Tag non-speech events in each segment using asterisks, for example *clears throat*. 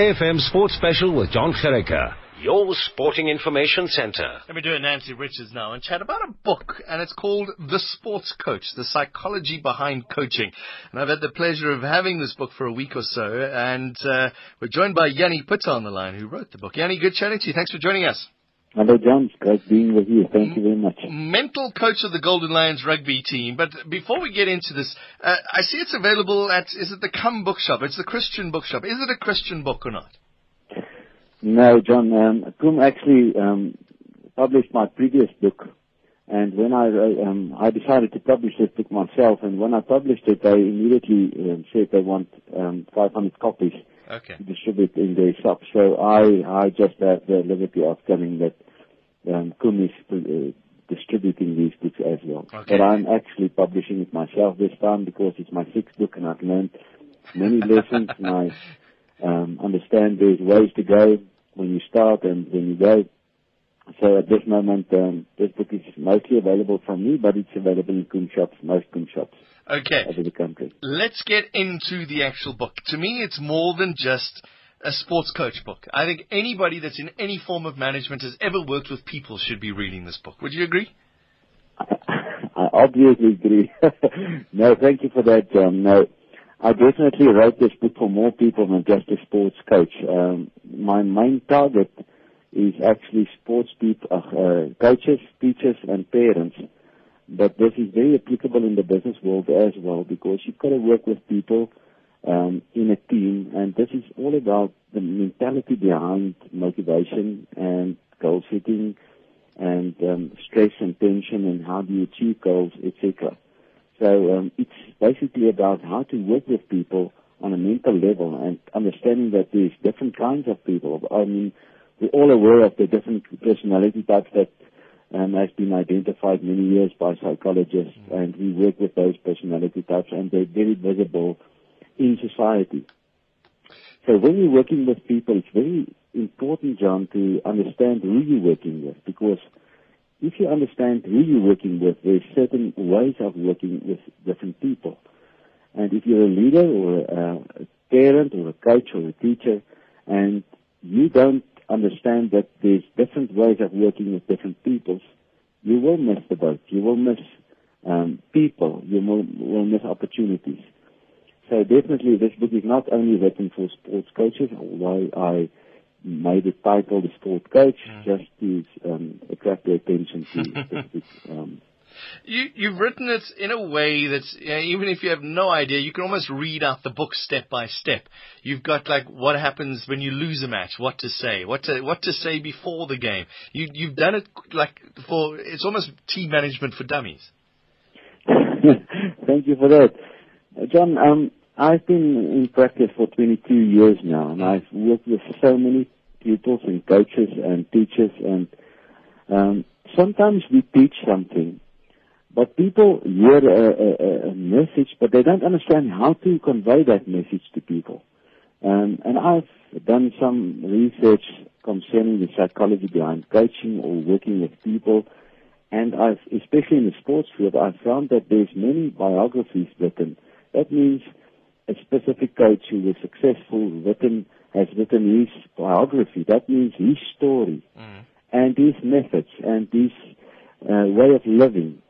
FM Sports Special with Jon Gericke, your sporting information center. Let me do a Nancy Richards now and chat about a book, and it's called The Sports Coach, The Psychology Behind Coaching. And I've had the pleasure of having this book for a week or so, and uh, we're joined by Jannie Putter on the line, who wrote the book. Yanni, good chatting to you. Thanks for joining us. Hello, Jon. It's great being with you. Thank you very much. Mental coach of the Golden Lions rugby team. But before we get into this, uh, I see it's available at, is it the CUM Bookshop? It's the Christian Bookshop. Is it a Christian book or not? No, Jon. Um, CUM actually um, published my previous book. And when I um, I decided to publish this book myself, and when I published it, they immediately um, said they want um, 500 copies Okay. to distribute in their shop. So I I just have the liberty of telling that um, is uh, distributing these books as well. Okay. But I'm actually publishing it myself this time because it's my sixth book and I've learned many *laughs* lessons and I um, understand there's ways to go when you start and when you go. So at this moment, um, this book is mostly available from me, but it's available in CUM shops, most CUM shops Okay. over the country. Let's get into the actual book. To me, it's more than just a sports coach book. I think anybody that's in any form of management has ever worked with people should be reading this book. Would you agree? I obviously agree. *laughs* no, thank you for that, Jon. No, I definitely wrote this book for more people than just a sports coach. Um, my main target is actually sports people, uh, uh, coaches, teachers, and parents. But this is very applicable in the business world as well because you've got to work with people um, in a team, and this is all about the mentality behind motivation and goal setting and um, stress and tension and how do you achieve goals, etc. So um, it's basically about how to work with people on a mental level and understanding that there's different kinds of people. I mean, we're all aware of the different personality types that um, has been identified many years by psychologists, and we work with those personality types, and they're very visible in society. So when you're working with people, it's very important, Jon, to understand who you're working with, because if you understand who you're working with, there's certain ways of working with different people. And if you're a leader or a, parent or a coach or a teacher, and you don't understand that there's different ways of working with different peoples, you will miss the boat. You will miss um, people. You will, will miss opportunities. So definitely, this book is not only written for sports coaches, although I made it titled "The Sport Coach" just to um, attract their attention to *laughs* specific. Um, You, you've written it in a way that's, you know, even if you have no idea, you can almost read out the book step by step. You've got like what happens when you lose a match, what to say, what to, what to say before the game. You, you've done it like for, it's almost team management for dummies. *laughs* Thank you for that. Uh, Jon, um, I've been in practice for 22 years now, and I've worked with so many pupils and coaches and teachers, and um, sometimes we teach something, but people hear a, a, a message, but they don't understand how to convey that message to people. Um, and I've done some research concerning the psychology behind coaching or working with people, and I've, especially in the sports field, I've found that there's many biographies written. That means a specific coach who was successful written has written his biography. That means his story and his methods and his uh, way of living.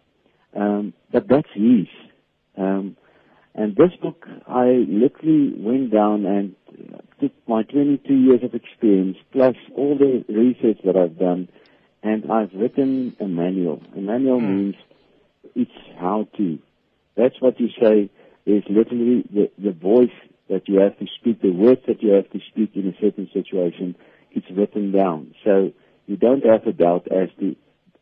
Um, but that's his. Um, and this book, I literally went down and took my 22 years of experience plus all the research that I've done, and I've written a manual. A manual means it's how to. That's what you say is literally the, the voice that you have to speak, the words that you have to speak in a certain situation. It's written down. So you don't have a doubt as to,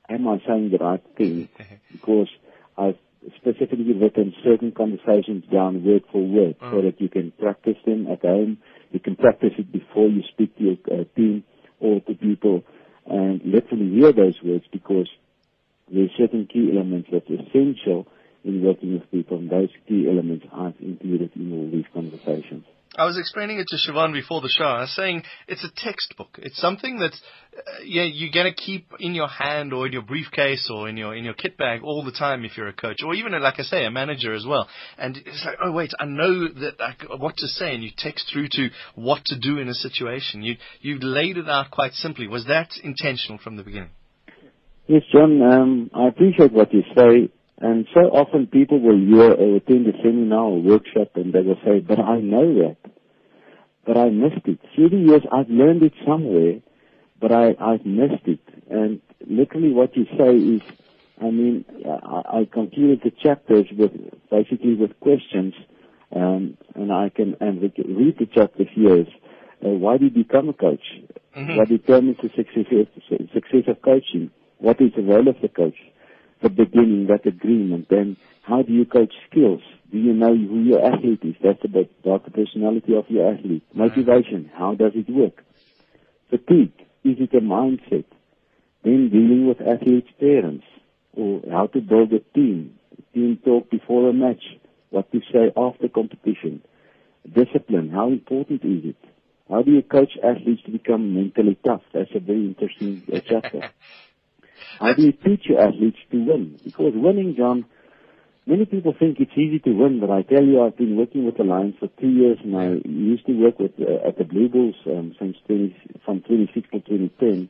am I saying the right thing? *laughs* Because I've specifically written certain conversations down word for word so that you can practice them at home. You can practice it before you speak to your uh, team or to people and literally hear those words because there's certain key elements that's essential in working with people and those key elements I've included in all these conversations. I was explaining it to Siobhan before the show. I was saying it's a textbook. It's something that uh, yeah, you're going to keep in your hand or in your briefcase or in your in your kit bag all the time if you're a coach or even like I say a manager as well. And it's like, oh wait, I know that I, what to say, and you text through to what to do in a situation. You you laid it out quite simply. Was that intentional from the beginning? Yes, Jon. Um, I appreciate what you say. And so often people will hear or attend a seminar or workshop and they will say, but I know that. But I missed it. Through the years I've learned it somewhere, but I, I've missed it. And literally what you say is, I mean, I, I concluded the chapters with, basically with questions, um, and I can, and read the chapters here. Uh, why did you become a coach? Mm-hmm. What determines the success, success of coaching? What is the role of the coach? The beginning, that agreement. Then how do you coach skills? Do you know who your athlete is? That's about, about the personality of your athlete. Motivation, how does it work? Fatigue, is it a mindset? Then dealing with athletes' parents, or how to build a team, team talk before a match, what to say after competition. Discipline, how important is it? How do you coach athletes to become mentally tough? That's a very interesting uh, chapter. *laughs* How do you teach your athletes to win? Because winning, Jon, many people think it's easy to win, but I tell you, I've been working with the Lions for two years, and I used to work with uh, at the Blue Bulls um, since 20, from 2006 to 2010.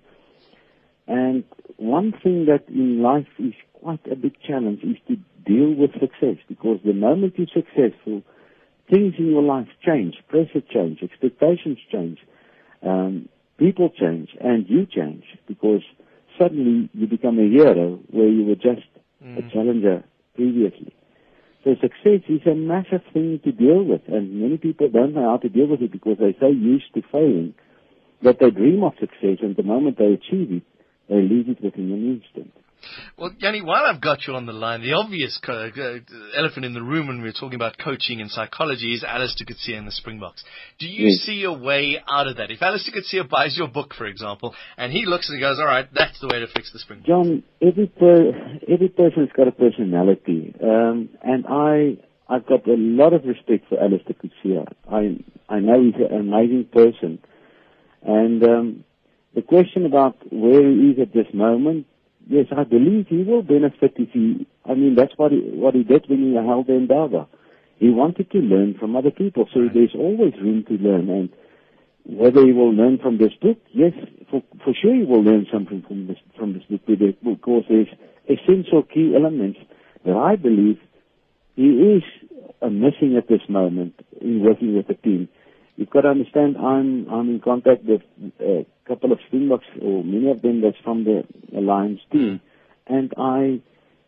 And one thing that in life is quite a big challenge is to deal with success, because the moment you're successful, things in your life change, pressure change, expectations change, um, people change, and you change, because suddenly you become a hero where you were just mm. a challenger previously. So success is a massive thing to deal with, and many people don't know how to deal with it because they're so used to failing that they dream of success, and the moment they achieve it, they lose it within an instant. Well, Jannie, while I've got you on the line, the obvious co- uh, elephant in the room when we're talking about coaching and psychology is Allister Coetzee and the Springboks. Do you yes. see a way out of that? If Allister Coetzee buys your book, for example, and he looks and he goes, all right, that's the way to fix the Springboks. John, every, per- every person's got a personality. Um, and I, I've got a lot of respect for Allister Coetzee. I, I know he's an amazing person. And um, the question about where he is at this moment, yes, I believe he will benefit if he, I mean, that's what he, what he did when he held the Indaba. He wanted to learn from other people, so right. there's always room to learn. And whether he will learn from this book, yes, for, for sure he will learn something from this, from this book, because there's essential key elements that I believe he is missing at this moment in working with the team. You've got to understand, I'm I'm in contact with uh, a couple of Springboks, or many of them that's from the Lions team, mm-hmm. and I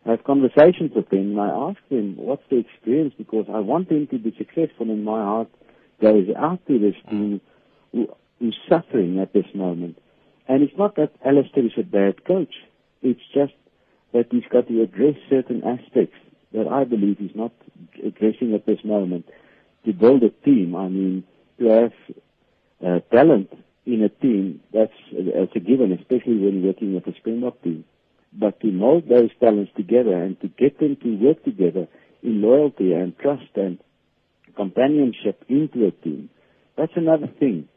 have conversations with them, and I ask them, what's the experience? Because I want them to be successful, and my heart goes out to this mm-hmm. team who, who's suffering at this moment. And it's not that Allister is a bad coach. It's just that he's got to address certain aspects that I believe he's not addressing at this moment. To build a team, I mean, to have uh, talent in a team, that's, that's a given, especially when working with a Springbok team. But to mold those talents together and to get them to work together in loyalty and trust and companionship into a team, that's another thing.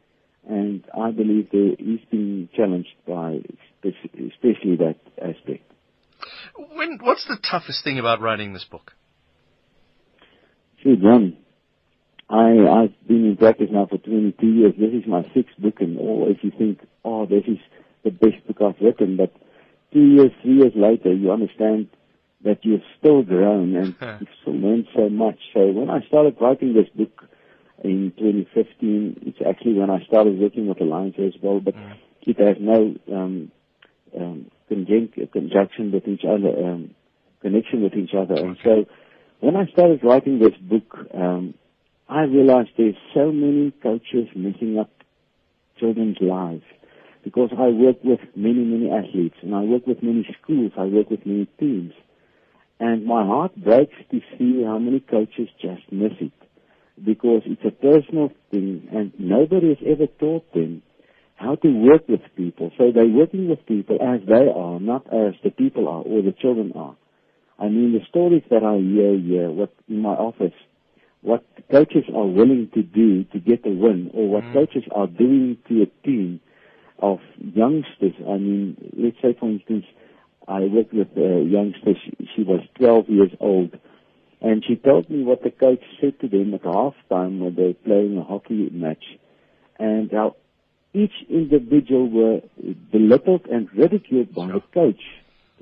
And I believe there is being challenged by especially that aspect. When, what's the toughest thing about writing this book? See, Jon, I, I've been in practice now for 22 years. This is my sixth book, and all. If you think, oh, this is the best book I've written. But two years, three years later, you understand that you've still grown and *laughs* you've still learned so much. So when I started writing this book in 2015, it's actually when I started working with Lions as well, but mm. it has no um, um, conjunction with each other, um, connection with each other. And so when I started writing this book, um, I realized there's so many coaches messing up children's lives because I work with many, many athletes and I work with many schools, I work with many teams. And my heart breaks to see how many coaches just miss it because it's a personal thing and nobody has ever taught them how to work with people. So they're working with people as they are, not as the people are or the children are. I mean, the stories that I hear here what, in my office what coaches are willing to do to get a win, or what Mm. coaches are doing to a team of youngsters. I mean, let's say for instance, I worked with a youngster. She, she was 12 years old, and she told me what the coach said to them at halftime when they were playing a hockey match, and how each individual were belittled and ridiculed by the coach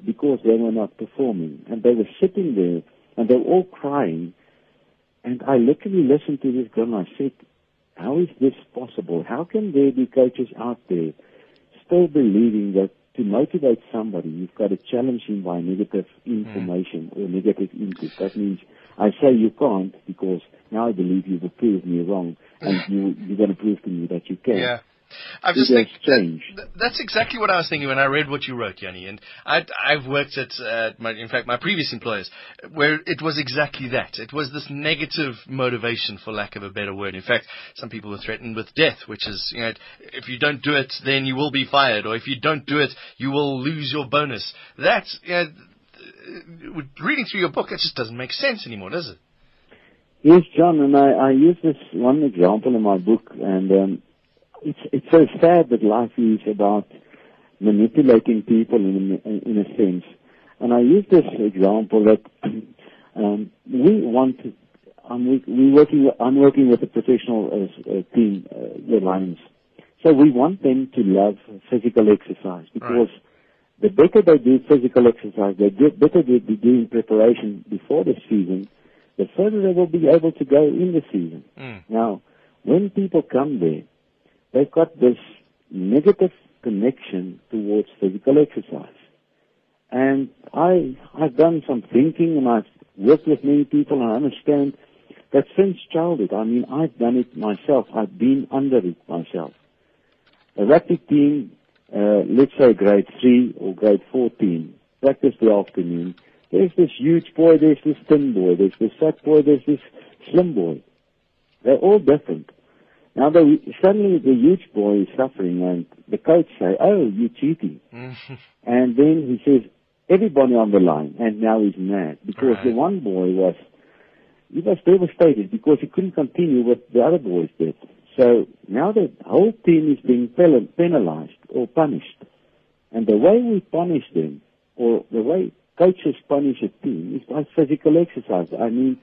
because they were not performing, and they were sitting there and they were all crying. And I literally listened to this girl and I said, how is this possible? How can there be coaches out there still believing that to motivate somebody, you've got to challenge him by negative hmm. information or negative input? That means I say you can't because now I believe you've prove me wrong and hmm. you, you're going to prove to me that you can. Yeah. I It just think that's exactly what I was thinking when I read what you wrote, Jannie. And I, I've worked at, uh, my, in fact, my previous employers, where it was exactly that. It was this negative motivation, for lack of a better word. In fact, some people were threatened with death, which is, you know, if you don't do it, then you will be fired, or if you don't do it, you will lose your bonus. That's, you know, th- reading through your book, it just doesn't make sense anymore, does it? Yes, Jon, and I, I use this one example in my book, and um, it's it's so sad that life is about manipulating people in a, in a sense. And I use this example that *clears throat* um, we want to. I'm, we, we working. I'm working with a professional uh, uh, team, uh, the Lions. So we want them to love physical exercise because the better they do physical exercise, the better they be doing preparation before the season, the further they will be able to go in the season. Mm. Now, when people come there, they've got this negative connection towards physical exercise. And I, I've done some thinking and I've worked with many people and I understand that since childhood, I mean, I've done it myself. I've been under it myself. A rugby team, uh, let's say grade 3 or grade 14, practice the afternoon. There's this huge boy, there's this thin boy, there's this fat boy, there's this slim boy. They're all different. Now the, suddenly the huge boy is suffering and the coach say, oh, you're cheating. Mm-hmm. And then he says, everybody on the line, and now he's mad because Right. the one boy was, he was devastated because he couldn't continue what the other boys did. So now the whole team is being penalized or punished. And the way we punish them, or the way coaches punish a team, is by physical exercise. I mean,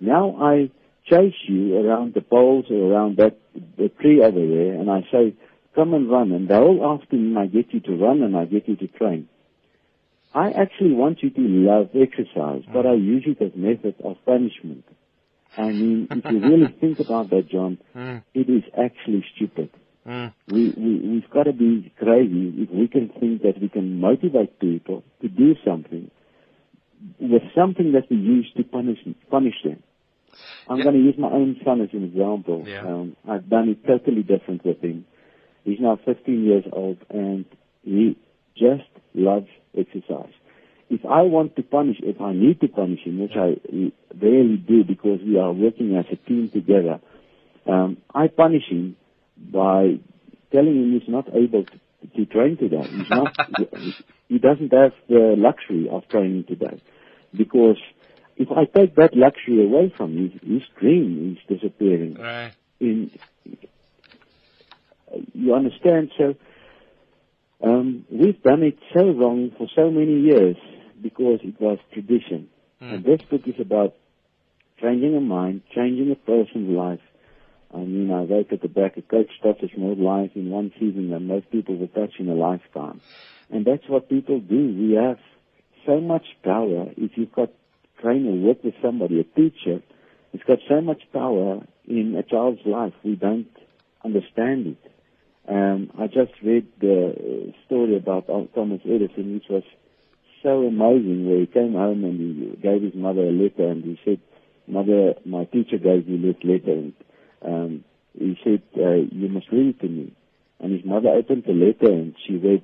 now I chase you around the poles or around that the tree over there, and I say, come and run. And the whole afternoon I get you to run and I get you to train. I actually want you to love exercise, but I use it as method of punishment. I mean, if you really think about that, Jon, *laughs* Mm. it is actually stupid. Mm. We, we, we've got to be crazy if we can think that we can motivate people to do something with something that we use to punish, punish them. I'm Yeah. going to use my own son as an example. Yeah. Um, I've done it totally different with him. He's now 15 years old and he just loves exercise. If I want to punish, if I need to punish him, which I rarely do because we are working as a team together, um, I punish him by telling him he's not able to, to train today. He's not, *laughs* he doesn't have the luxury of training today. Because if I take that luxury away from him, his dream is disappearing. Right. In, you understand? So, um, we've done it so wrong for so many years because it was tradition. And this book is about changing a mind, changing a person's life. I mean, I wrote at the back, a coach touches more lives in one season than most people will touch in a lifetime. And that's what people do. We have so much power. If you've got train or work with somebody, a teacher, it's got so much power in a child's life. We don't understand it. Um, I just read the story about Thomas Edison, which was so amazing, where he came home and he gave his mother a letter, and he said, "Mother, my teacher gave me this letter." And, um, he said, uh, "You must read it to me." And his mother opened the letter, and she read.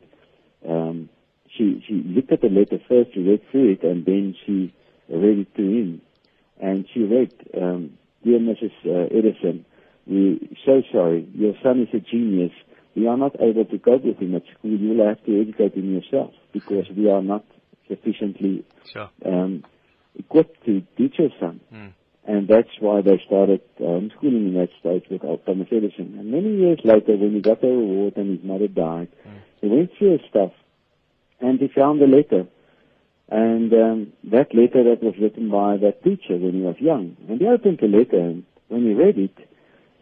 Um, she she looked at the letter first, she read through it, and then she read it to him. And she read, um, "Dear Mrs. Uh, Edison, we're so sorry. Your son is a genius. We are not able to cope with him at school. You will have to educate him yourself because we are not sufficiently Sure. um, equipped to teach your son. Mm. And that's why they started um, schooling in that state with Thomas Edison. And many years later, when he got the award and his mother died, mm. he went through his stuff and he found a letter. And um, that letter that was written by that teacher when he was young. And he opened the letter and when he read it,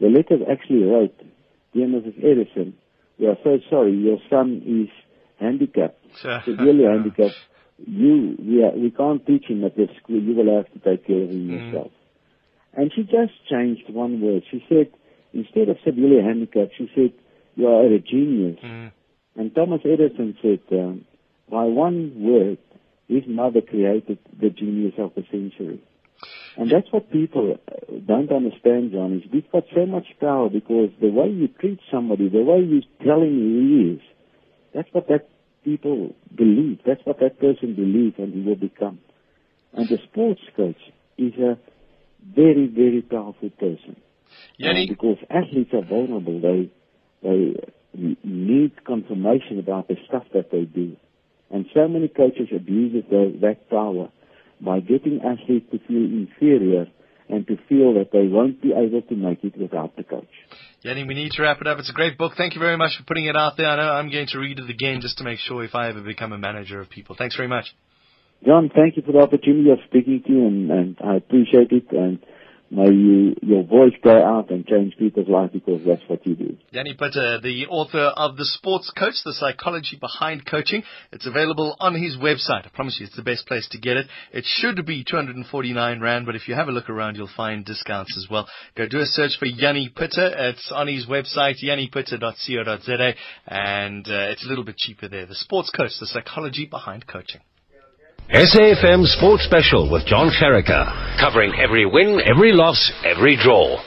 the letter actually wrote, Dear Mrs. Edison, we are so sorry, your son is handicapped, *laughs* severely *laughs* handicapped. You, we, are, we can't teach him at this school. You will have to take care of him mm. yourself. And she just changed one word. She said, instead of severely handicapped, she said, you are a genius. Mm. And Thomas Edison said, um, by one word, his mother created the genius of the century. And that's what people don't understand, Jon, is we've got so much power because the way you treat somebody, the way you tell him who he is, that's what that people believe. That's what that person believes and he will become. And the sports coach is a very, very powerful person. Uh, because athletes are vulnerable. They, they need confirmation about the stuff that they do. And so many coaches abuse the, that power by getting athletes to feel inferior and to feel that they won't be able to make it without the coach. Jannie, we need to wrap it up. It's a great book. Thank you very much for putting it out there. I know I'm going to read it again just to make sure if I ever become a manager of people. Thanks very much. Jon, thank you for the opportunity of speaking to you, and, and I appreciate it. And may you, your voice go out and change people's lives because that's what you do. Jannie Putter, the author of The Sports Coach, The Psychology Behind Coaching. It's available on his website. I promise you it's the best place to get it. It should be 249 Rand, but if you have a look around, you'll find discounts as well. Go do a search for Jannie Putter. It's on his website, jannieputter.co.za, and uh, it's a little bit cheaper there. The Sports Coach, The Psychology Behind Coaching. SAFM Sports Special with Jon Gericke, covering every win, every loss, every draw.